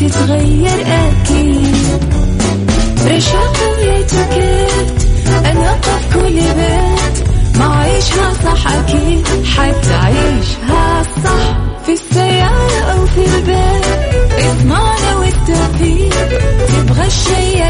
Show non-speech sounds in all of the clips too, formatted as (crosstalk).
تتغير أكيد. رشاق ويتوكيت أنا في كل بيت. ما عيشها صح أكيد حتعيشها صح. في السيارة أو في البيت اضمعنا والتوفيق. تبغى الشيء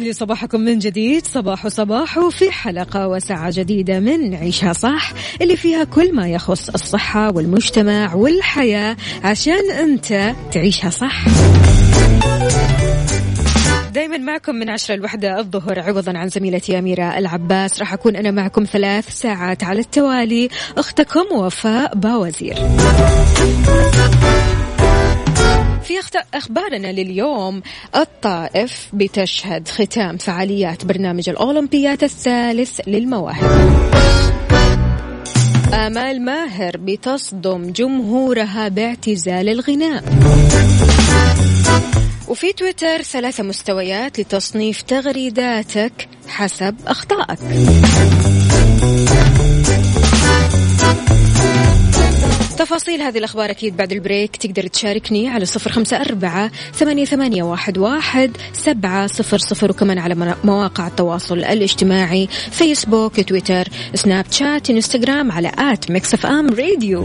ويسعد لي صباحكم من جديد. صباح صباح في حلقة وساعة جديدة من عيشها صح اللي فيها كل ما يخص الصحة والمجتمع والحياة عشان أنت تعيشها صح. دايما معكم من عشرة الوحدة الظهر عوضا عن زميلتي أميرة العباس. راح أكون أنا معكم ثلاث ساعات على التوالي. أختكم وفاء باوزير. في أخبارنا لليوم الطائف بتشهد ختام فعاليات برنامج الأولمبيات الثالث للمواهب. آمال ماهر بتصدم جمهورها باعتزال الغناء. وفي تويتر ثلاث مستويات لتصنيف تغريداتك حسب أخطائك. تفاصيل هذه الأخبار أكيد بعد ال break. تقدر تشاركني على صفر خمسة أربعة ثمانية, ثمانية واحد, واحد سبعة صفر صفر وكمان على مواقع التواصل الاجتماعي فيسبوك تويتر سناب شات انستغرام على at Mix FM Radio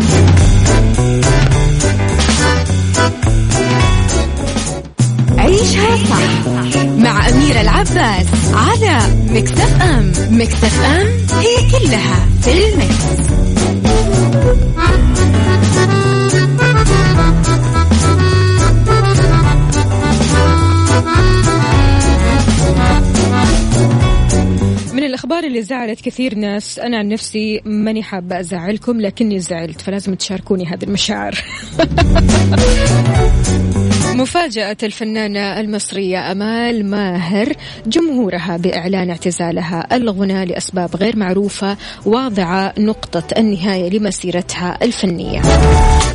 عيشها صح مع أميرة العباس على مكتف أم مكتف أم هي كلها في المكس. الأخبار اللي زعلت كثير ناس. أنا عن نفسي ماني حابة أزعلكم لكني زعلت فلازم تشاركوني هذه المشاعر. (laughs) مفاجأة الفنانة المصرية أمال ماهر جمهورها بإعلان اعتزالها الغنى لأسباب غير معروفة واضعة نقطة النهاية لمسيرتها الفنية.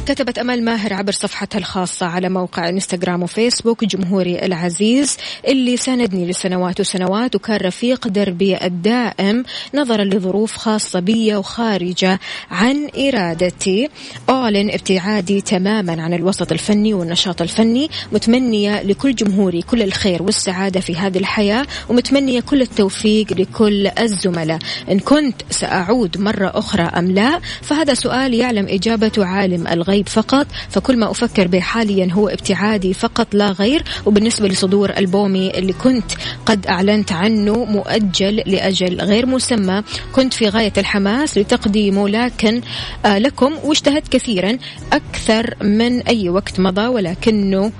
كتبت أمال ماهر عبر صفحتها الخاصة على موقع إنستغرام وفيسبوك جمهوري العزيز اللي ساندني لسنوات وسنوات وكان رفيق دربي الدائم نظرا لظروف خاصة بي وخارجة عن إرادتي. أعلن ابتعادي تماما عن الوسط الفني والنشاط الفني متمنية لكل جمهوري كل الخير والسعادة في هذه الحياة ومتمنية كل التوفيق لكل الزملاء. إن كنت سأعود مرة أخرى أم لا؟ فهذا سؤال يعلم إجابته عالم الغيب فقط. فكل ما أفكر به حاليا هو ابتعادي فقط لا غير. وبالنسبة لصدور ألبومي اللي كنت قد أعلنت عنه مؤجل لأجل غير مسمى كنت في غاية الحماس لتقديمه لكن آه لكم واجتهدت كثيرا أكثر من أي وقت مضى ولكنه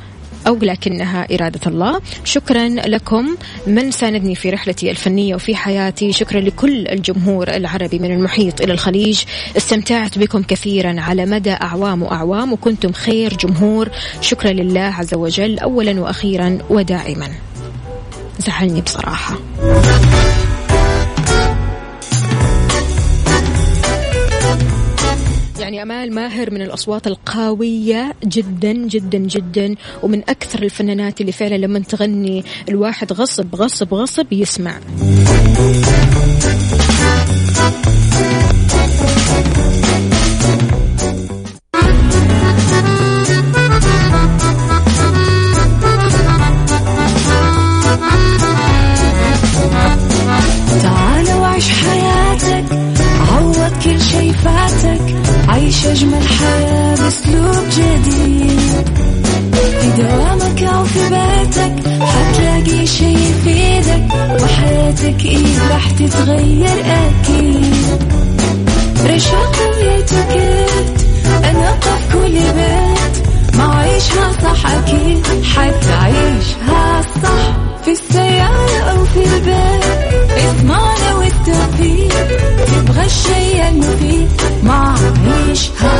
أو لكنها إرادة الله. شكرا لكم. من ساندني في رحلتي الفنية وفي حياتي شكرا لكل الجمهور العربي من المحيط إلى الخليج. استمتعت بكم كثيرا على مدى أعوام وأعوام وكنتم خير جمهور. شكرا لله عز وجل. أولا وأخيرا ودائما. زعلني بصراحة. يعني أمال ماهر من الأصوات القوية جدا جدا جدا ومن أكثر الفنانات اللي فعلا لما تغني الواحد غصب غصب غصب يسمع. تتغير أكيد. رشاق ويتوكيت أنا في كل بيت. ما عيشها صح أكيد. حتعيشها صح في السيارة أو في البيت. اضمعنا والتوفيق. تبغى الشيء المفيد. ما عيشها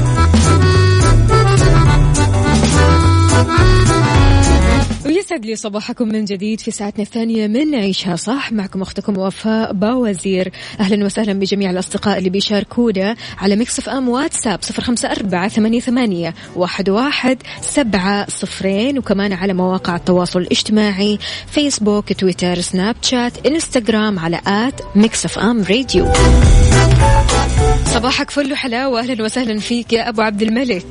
يسعد لي صباحكم من جديد في ساعتنا الثانية من عيشها صح. معكم أختكم وفاء باوزير. أهلا وسهلا بجميع الأصدقاء اللي بيشاركونا على Mix FM واتساب صفر خمسة أربعة ثمانية, ثمانية واحد, واحد سبعة صفرين وكمان على مواقع التواصل الاجتماعي فيسبوك تويتر سناب شات انستغرام على at Mix FM Radio. صباحك فل وحلاوة. أهلا وسهلا فيك يا أبو عبد الملك.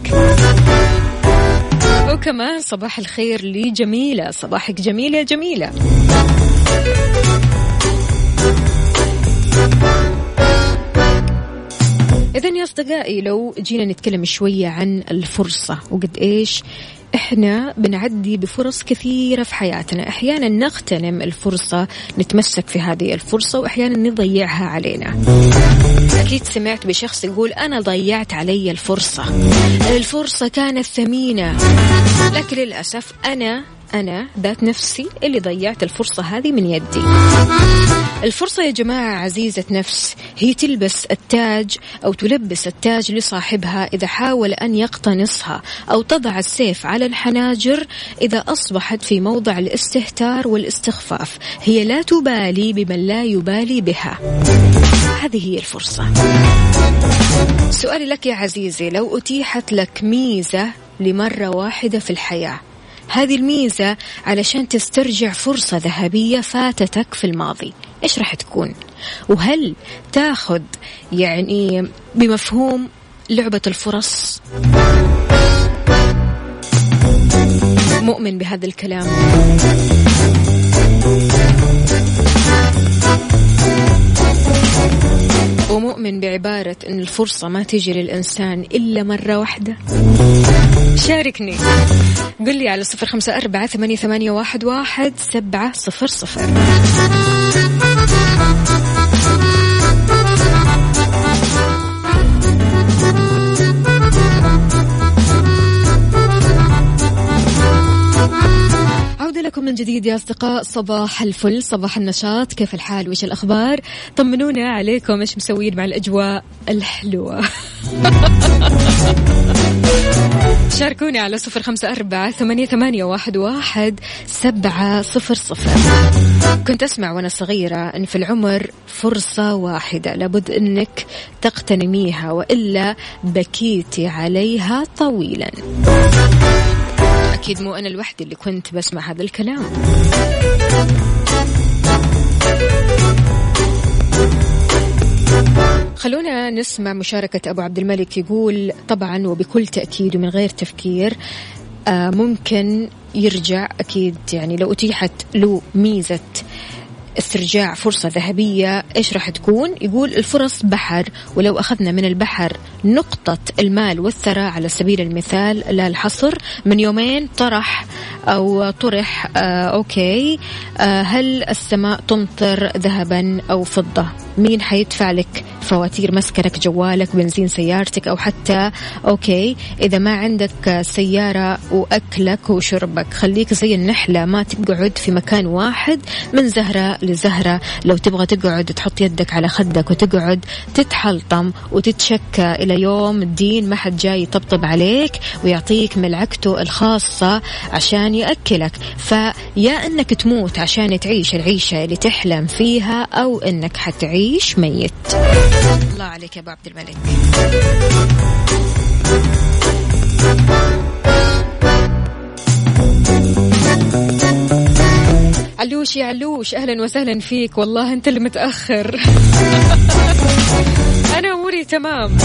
وكمان صباح الخير لجميلة. صباحك جميلة جميلة. إذا يا أصدقائي لو جينا نتكلم شوية عن الفرصة وقد إيش إحنا بنعدي بفرص كثيرة في حياتنا. أحيانا نغتنم الفرصة نتمسك في هذه الفرصة وأحيانا نضيعها علينا. أكيد سمعت بشخص يقول أنا ضيعت علي الفرصة. الفرصة كانت ثمينة لكن للأسف أنا أنا ذات نفسي اللي ضيعت الفرصة هذه من يدي. الفرصة يا جماعة عزيزة نفس هي تلبس التاج أو تلبس التاج لصاحبها إذا حاول أن يقتنصها أو تضع السيف على الحناجر إذا أصبحت في موضع الاستهتار والاستخفاف. هي لا تبالي بمن لا يبالي بها. هذه هي الفرصة. سؤالي لك يا عزيزي لو أتيحت لك ميزة لمرة واحدة في الحياة هذه الميزة علشان تسترجع فرصة ذهبية فاتتك في الماضي. إيش راح تكون؟ وهل تاخذ يعني بمفهوم لعبة الفرص؟ مؤمن بهذا الكلام. ومؤمن بعبارة أن الفرصة ما تجي للإنسان إلا مرة واحدة. شاركني. قل لي على صفر خمسة أربعة ثمانية, ثمانية واحد, واحد سبعة صفر صفر. لكم من جديد يا أصدقاء. صباح الفل صباح النشاط. كيف الحال؟ وش الأخبار؟ طمنونا عليكم. إيش مسوين مع الأجواء الحلوة؟ (laughs) شاركوني على صفر خمسة أربعة ثمانية, ثمانية واحد, واحد سبعة صفر صفر. كنت أسمع وأنا صغيرة أن في العمر فرصة واحدة. لابد أنك تغتنميها وإلا بكيتي عليها طويلا. أكيد مو أنا لوحدي اللي كنت بسمع هذا الكلام. خلونا نسمع مشاركة أبو عبد الملك يقول طبعا وبكل تأكيد ومن غير تفكير آه، ممكن يرجع أكيد يعني لو أتيحت له ميزة استرجاع فرصة ذهبية إيش راح تكون؟ يقول الفرص بحر ولو أخذنا من البحر نقطة المال والثراء على سبيل المثال لا الحصر من يومين طرح أو طرح آه okay آه هل السماء تمطر ذهبا أو فضة؟ مين حيدفع لك فواتير مسكنك جوالك بنزين سيارتك أو حتى okay إذا ما عندك سيارة وأكلك وشربك. خليك زي النحلة ما تقعد في مكان واحد من زهرة لزهرة. لو تبغى تقعد تحط يدك على خدك وتقعد تتحلطم وتتشكى. إلى يوم الدين ما حد جاي يطبطب عليك ويعطيك ملعقته الخاصة عشان يأكلك. فيا أنك تموت عشان تعيش العيشة اللي تحلم فيها أو أنك حتعيش ميت. الله عليك يا أبو عبد الملك. علوش يا علوش أهلا وسهلا فيك. والله أنت اللي متأخر. (laughs) أنا أموري تمام.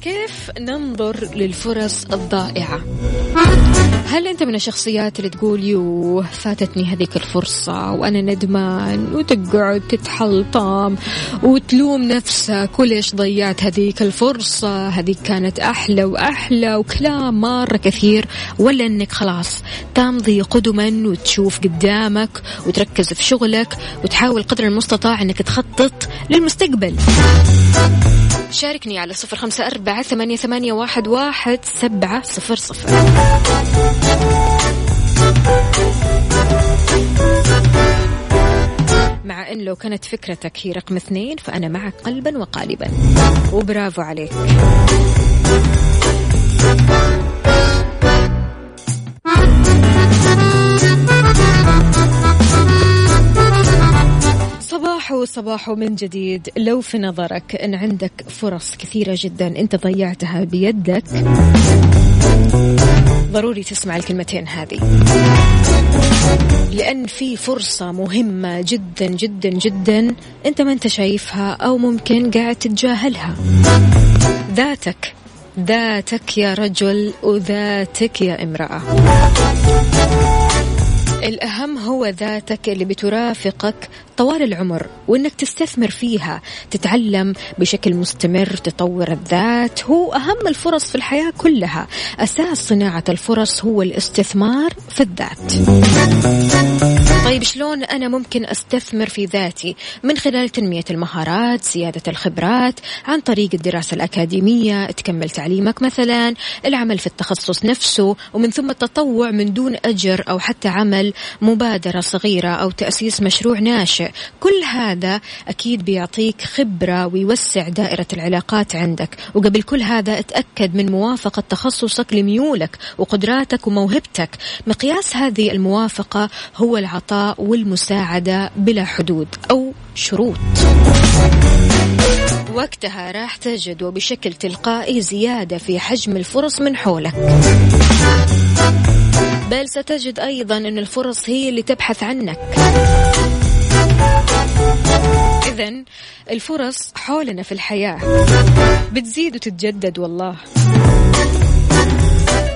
كيف ننظر للفرص الضائعة؟ هل أنت من الشخصيات اللي تقول يوه فاتتني هذيك الفرصة وأنا ندمان وتقعد تتحلطم وتلوم نفسك وليش ضيعت هذيك الفرصة هذيك كانت أحلى وأحلى وكلام مرة كثير ولا أنك خلاص تمضي قدما وتشوف قدامك وتركز في شغلك وتحاول قدر المستطاع أنك تخطط للمستقبل. شاركني على صفر خمسة أربعة ثمانية, ثمانية واحد, واحد سبعة صفر صفر. مع أن لو كانت فكرتك هي رقم اثنين فأنا معك قلبا وقالبا. وبرافو عليك. صباح صباح من جديد. لو في نظرك أن عندك فرص كثيرة جدا أنت ضيعتها بيدك ضروري تسمع الكلمتين هذه. لأن في فرصة مهمة جدا جدا جدا أنت ما أنت شايفها أو ممكن قاعد تتجاهلها. ذاتك ذاتك يا رجل وذاتك يا امرأة. الأهم هو ذاتك اللي بترافقك طوال العمر وإنك تستثمر فيها تتعلم بشكل مستمر تطور الذات هو أهم الفرص في الحياة كلها. أساس صناعة الفرص هو الاستثمار في الذات. طيب شلون أنا ممكن أستثمر في ذاتي؟ من خلال تنمية المهارات زيادة الخبرات عن طريق الدراسة الأكاديمية تكمل تعليمك مثلا العمل في التخصص نفسه ومن ثم التطوع من دون أجر أو حتى عمل مبادرة صغيرة أو تأسيس مشروع ناشئ. كل هذا أكيد بيعطيك خبرة ويوسع دائرة العلاقات عندك. وقبل كل هذا اتأكد من موافقة تخصصك لميولك وقدراتك وموهبتك. مقياس هذه الموافقة هو العطاء والمساعدة بلا حدود أو شروط. وقتها راح تجد وبشكل تلقائي زيادة في حجم الفرص من حولك. بل ستجد أيضا أن الفرص هي اللي تبحث عنك. إذا الفرص حولنا في الحياة. بتزيد وتتجدد والله.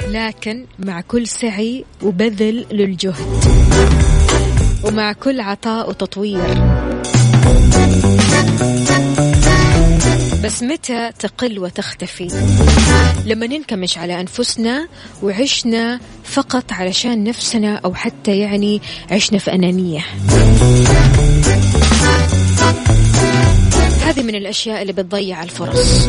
لكن مع كل سعي وبذل للجهد ومع كل عطاء وتطوير. بس متى تقل وتختفي؟ لما ننكمش على أنفسنا وعشنا فقط علشان نفسنا أو حتى يعني عشنا في أنانية. هذه من الأشياء اللي بتضيع الفرص.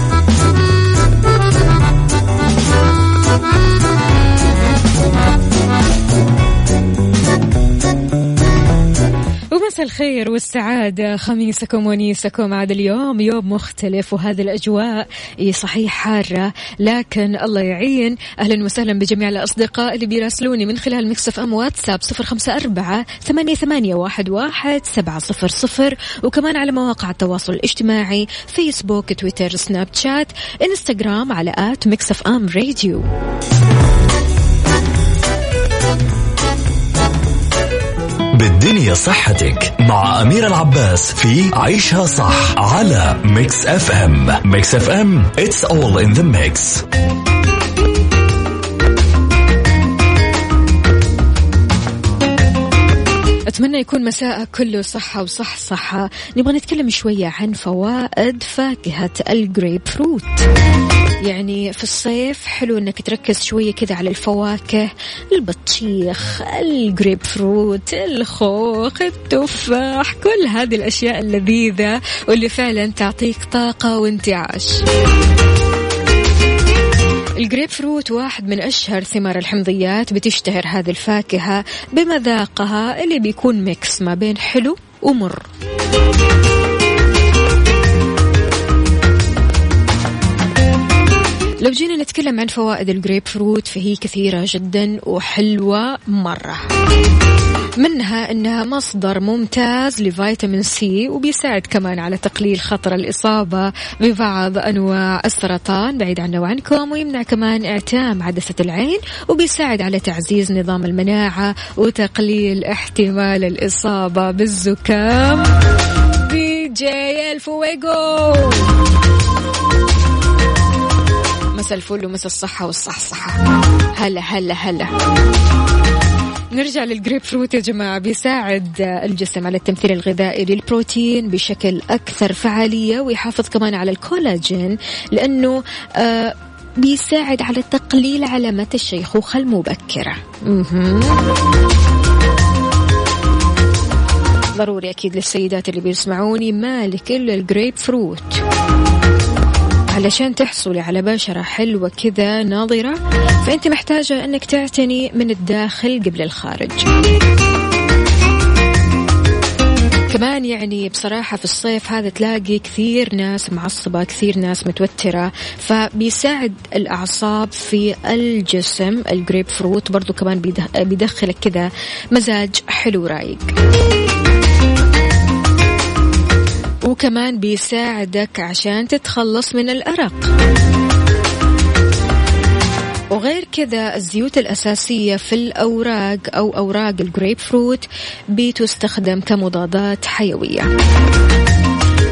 مساء الخير والسعادة خميسكم ونيسكم. عاد اليوم يوم مختلف وهذه الأجواء صحيح حارة لكن الله يعين. أهلا وسهلا بجميع الأصدقاء اللي بيراسلوني من خلال Mix FM واتساب صفر خمسة أربعة ثمانية, ثمانية واحد, واحد سبعة صفر صفر. وكمان على مواقع التواصل الاجتماعي فيسبوك تويتر سناب شات إنستغرام على at Mix FM Radio. بالدنيا صحتك مع أمير العباس في عيشها صح على Mix FM Mix FM it's all in the mix. أتمنى يكون مساء كله صحة وصح صحة. نبغى نتكلم شوية عن فوائد فاكهة الجريب فروت. يعني في الصيف حلو إنك تركز شوية كذا على الفواكه البطيخ الجريب فروت الخوخ التفاح كل هذه الأشياء اللذيذة واللي فعلا تعطيك طاقة وانتعاش. الجريب فروت واحد من أشهر ثمار الحمضيات بتشتهر هذه الفاكهة بمذاقها اللي بيكون mix ما بين حلو ومر. لو جينا نتكلم عن فوائد الجريب فروت فهي كثيرة جدا وحلوة مرة. منها إنها مصدر ممتاز لفيتامين سي وبيساعد كمان على تقليل خطر الإصابة ببعض أنواع السرطان. بعيد عنا وعنكم ويمنع كمان إعتام عدسة العين وبيساعد على تعزيز نظام المناعة وتقليل احتمال الإصابة بالزكام. دي جي الفويجو مساء الفل ومساء الصحة والصحصحة هلا هلا هلا. نرجع للجريب فروت يا جماعة. بيساعد الجسم على التمثيل الغذائي للبروتين بشكل أكثر فعالية ويحافظ كمان على الكولاجين لأنه آه بيساعد على تقليل علامات الشيخوخة المبكرة ضروري أكيد للسيدات اللي بيسمعوني مالك إلا الجريب فروت. علشان تحصلي على بشرة حلوة كذا ناضرة فأنت محتاجة أنك تعتني من الداخل قبل الخارج. كمان يعني بصراحة في الصيف هذا تلاقي كثير ناس معصبة كثير ناس متوترة فبيساعد الأعصاب في الجسم الجريب فروت برضو كمان بيدخلك كذا مزاج حلو رايق. وكمان بيساعدك عشان تتخلص من الأرق. وغير كذا الزيوت الأساسية في الأوراق أو أوراق الجريب فروت بتستخدم كمضادات حيوية.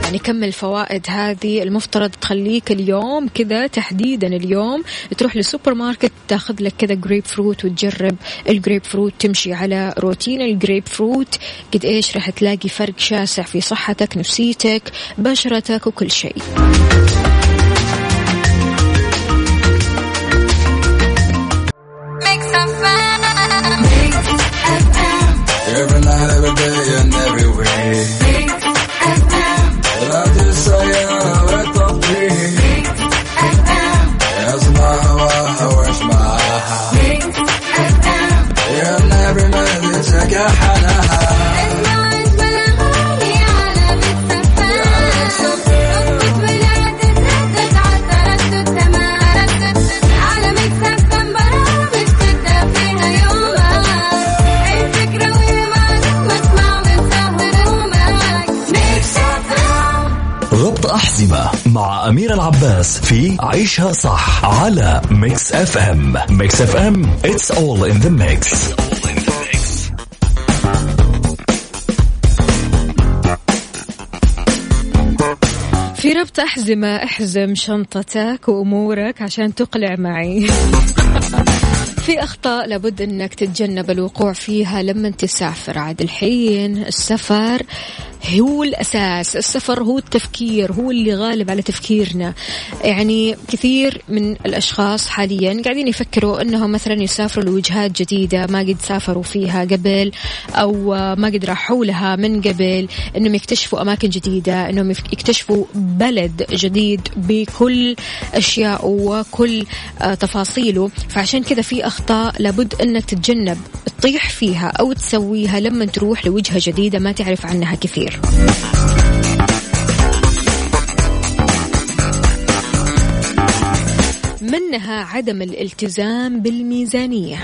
يعني كم الفوائد هذه المفترض تخليك اليوم كذا تحديدا اليوم تروح للسوبر ماركت تاخذ لك كذا جريب فروت وتجرب الجريب فروت تمشي على روتين الجريب فروت قد إيش راح تلاقي فرق شاسع في صحتك نفسيتك بشرتك وكل شيء. مع أمير العباس في عيشها صح على Mix FM Mix FM it's all in the mix. في ربط أحزمة احزم شنطتك وأمورك عشان تقلع معي. (laughs) في أخطاء لابد أنك تتجنب الوقوع فيها لما تسافر. عاد الحين السفر هو الأساس السفر هو التفكير هو اللي غالب على تفكيرنا. يعني كثير من الأشخاص حاليا قاعدين يفكروا أنهم مثلا يسافروا لوجهات جديدة ما قد سافروا فيها قبل أو ما قد راحوا لها من قبل أنهم يكتشفوا أماكن جديدة أنهم يكتشفوا بلد جديد بكل أشياء وكل آه، تفاصيله. فعشان كذا في أخطاء لابد أنك تتجنب تطيح فيها أو تسويها لما تروح لوجهة جديدة ما تعرف عنها كثير. منها عدم الالتزام بالميزانية.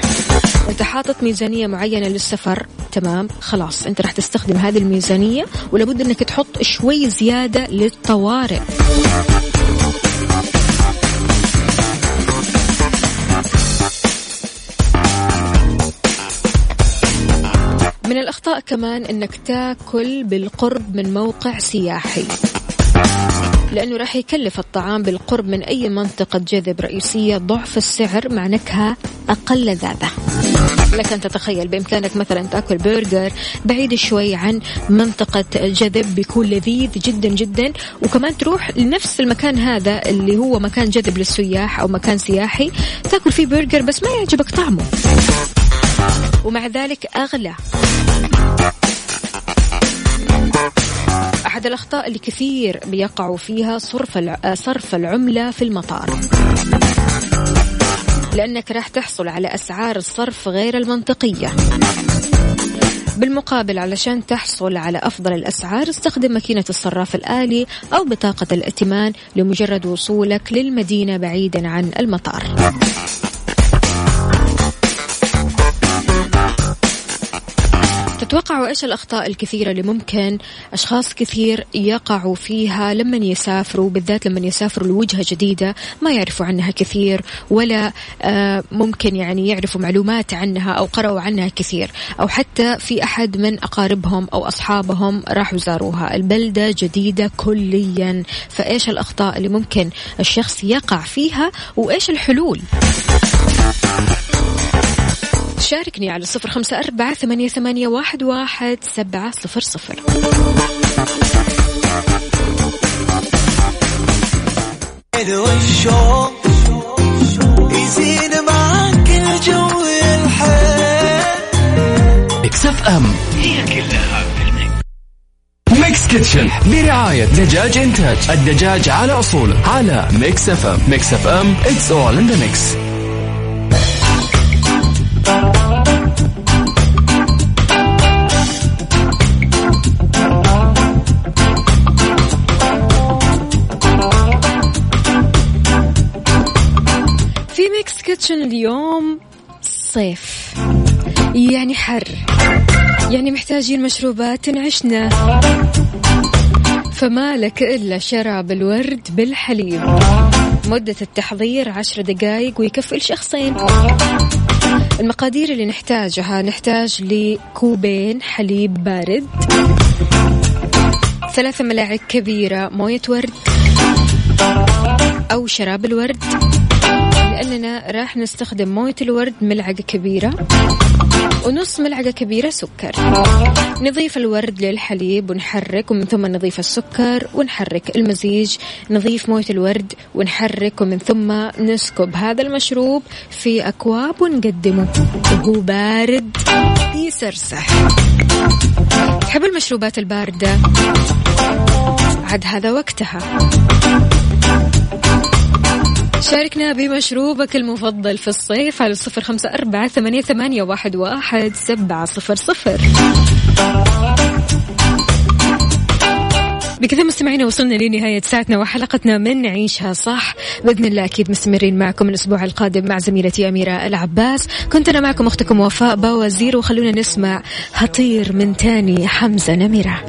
انت حاطط ميزانية معينة للسفر تمام خلاص أنت راح تستخدم هذه الميزانية ولابد إنك تحط شوي زيادة للطوارئ. من الأخطاء كمان أنك تاكل بالقرب من موقع سياحي. لأنه راح يكلف الطعام بالقرب من أي منطقة جذب رئيسية ضعف السعر مع نكهة أقل لذاذة لك أن تتخيل بإمكانك مثلا تأكل برجر بعيد شوي عن منطقة جذب بيكون لذيذ جدا جدا. وكمان تروح لنفس المكان هذا اللي هو مكان جذب للسياح أو مكان سياحي تأكل فيه برجر بس ما يعجبك طعمه. ومع ذلك أغلى. أحد الأخطاء اللي كثير بيقعوا فيها صرف صرف العملة في المطار. لأنك راح تحصل على أسعار الصرف غير المنطقية. بالمقابل علشان تحصل على أفضل الأسعار استخدم ماكينة الصراف الآلي أو بطاقة الائتمان لمجرد وصولك للمدينة بعيدا عن المطار. تتوقعوا إيش الأخطاء الكثيرة اللي ممكن أشخاص كثير يقعوا فيها لما يسافروا بالذات لما يسافروا لوجهة جديدة ما يعرفوا عنها كثير ولا آه، ممكن يعني يعرفوا معلومات عنها أو قرأوا عنها كثير. أو حتى في أحد من أقاربهم أو أصحابهم راحوا زاروها. البلدة جديدة كليا. فإيش الأخطاء اللي ممكن الشخص يقع فيها وإيش الحلول؟ شاركني على صفر خمسة أربعة ثمانية, ثمانية واحد, واحد سبعة صفر صفر. الجو اكس FM. هي كلها Mix Kitchen. برعاية دجاج إنتاج. الدجاج على أصوله على Mix FM. Mix FM. It's all in the mix. كيتشن اليوم صيف. يعني حر. يعني محتاجين مشروبات تنعشنا فما لك إلا شراب الورد بالحليب. مدة التحضير عشر دقايق ويكفي لشخصين المقادير اللي نحتاجها نحتاج لكوبين حليب بارد. ثلاثة ملاعق كبيرة موية ورد. أو شراب الورد. لأننا راح نستخدم موية الورد ملعقة كبيرة ونص ملعقة كبيرة سكر. نضيف الورد للحليب ونحرك ومن ثم نضيف السكر ونحرك المزيج. نضيف موية الورد ونحرك ومن ثم نسكب هذا المشروب في أكواب ونقدمه. وهو بارد يسرسح. تحب المشروبات الباردة؟ عاد هذا وقتها. شاركنا بمشروبك المفضل في الصيف على صفر خمسة أربعة ثمانية, ثمانية واحد, واحد سبعة صفر صفر. بكذا مستمعينا وصلنا لنهاية ساعتنا وحلقتنا من عيشها صح. بإذن الله أكيد مستمرين معكم الأسبوع القادم مع زميلتي أميرة العباس. كنت أنا معكم أختكم وفاء باوزير وخلونا نسمع هطير من تاني حمزة نمرة.